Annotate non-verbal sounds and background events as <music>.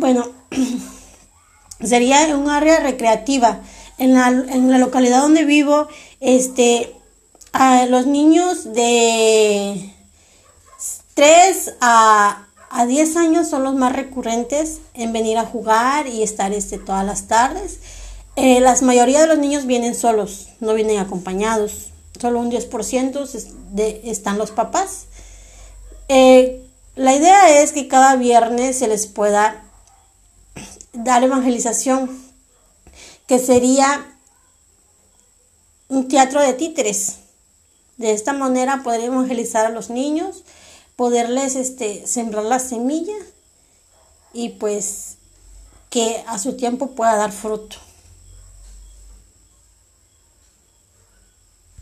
bueno, <clears throat> sería un área recreativa. En la, en la localidad donde vivo, este, a los niños de 3 a, a 10 años son los más recurrentes en venir a jugar y estar este, todas las tardes. Eh, la mayoría de los niños vienen solos, no vienen acompañados. Solo un 10% de, están los papás. Eh, la idea es que cada viernes se les pueda dar evangelización, que sería un teatro de títeres. De esta manera poder evangelizar a los niños, poderles este, sembrar la semilla y pues que a su tiempo pueda dar fruto.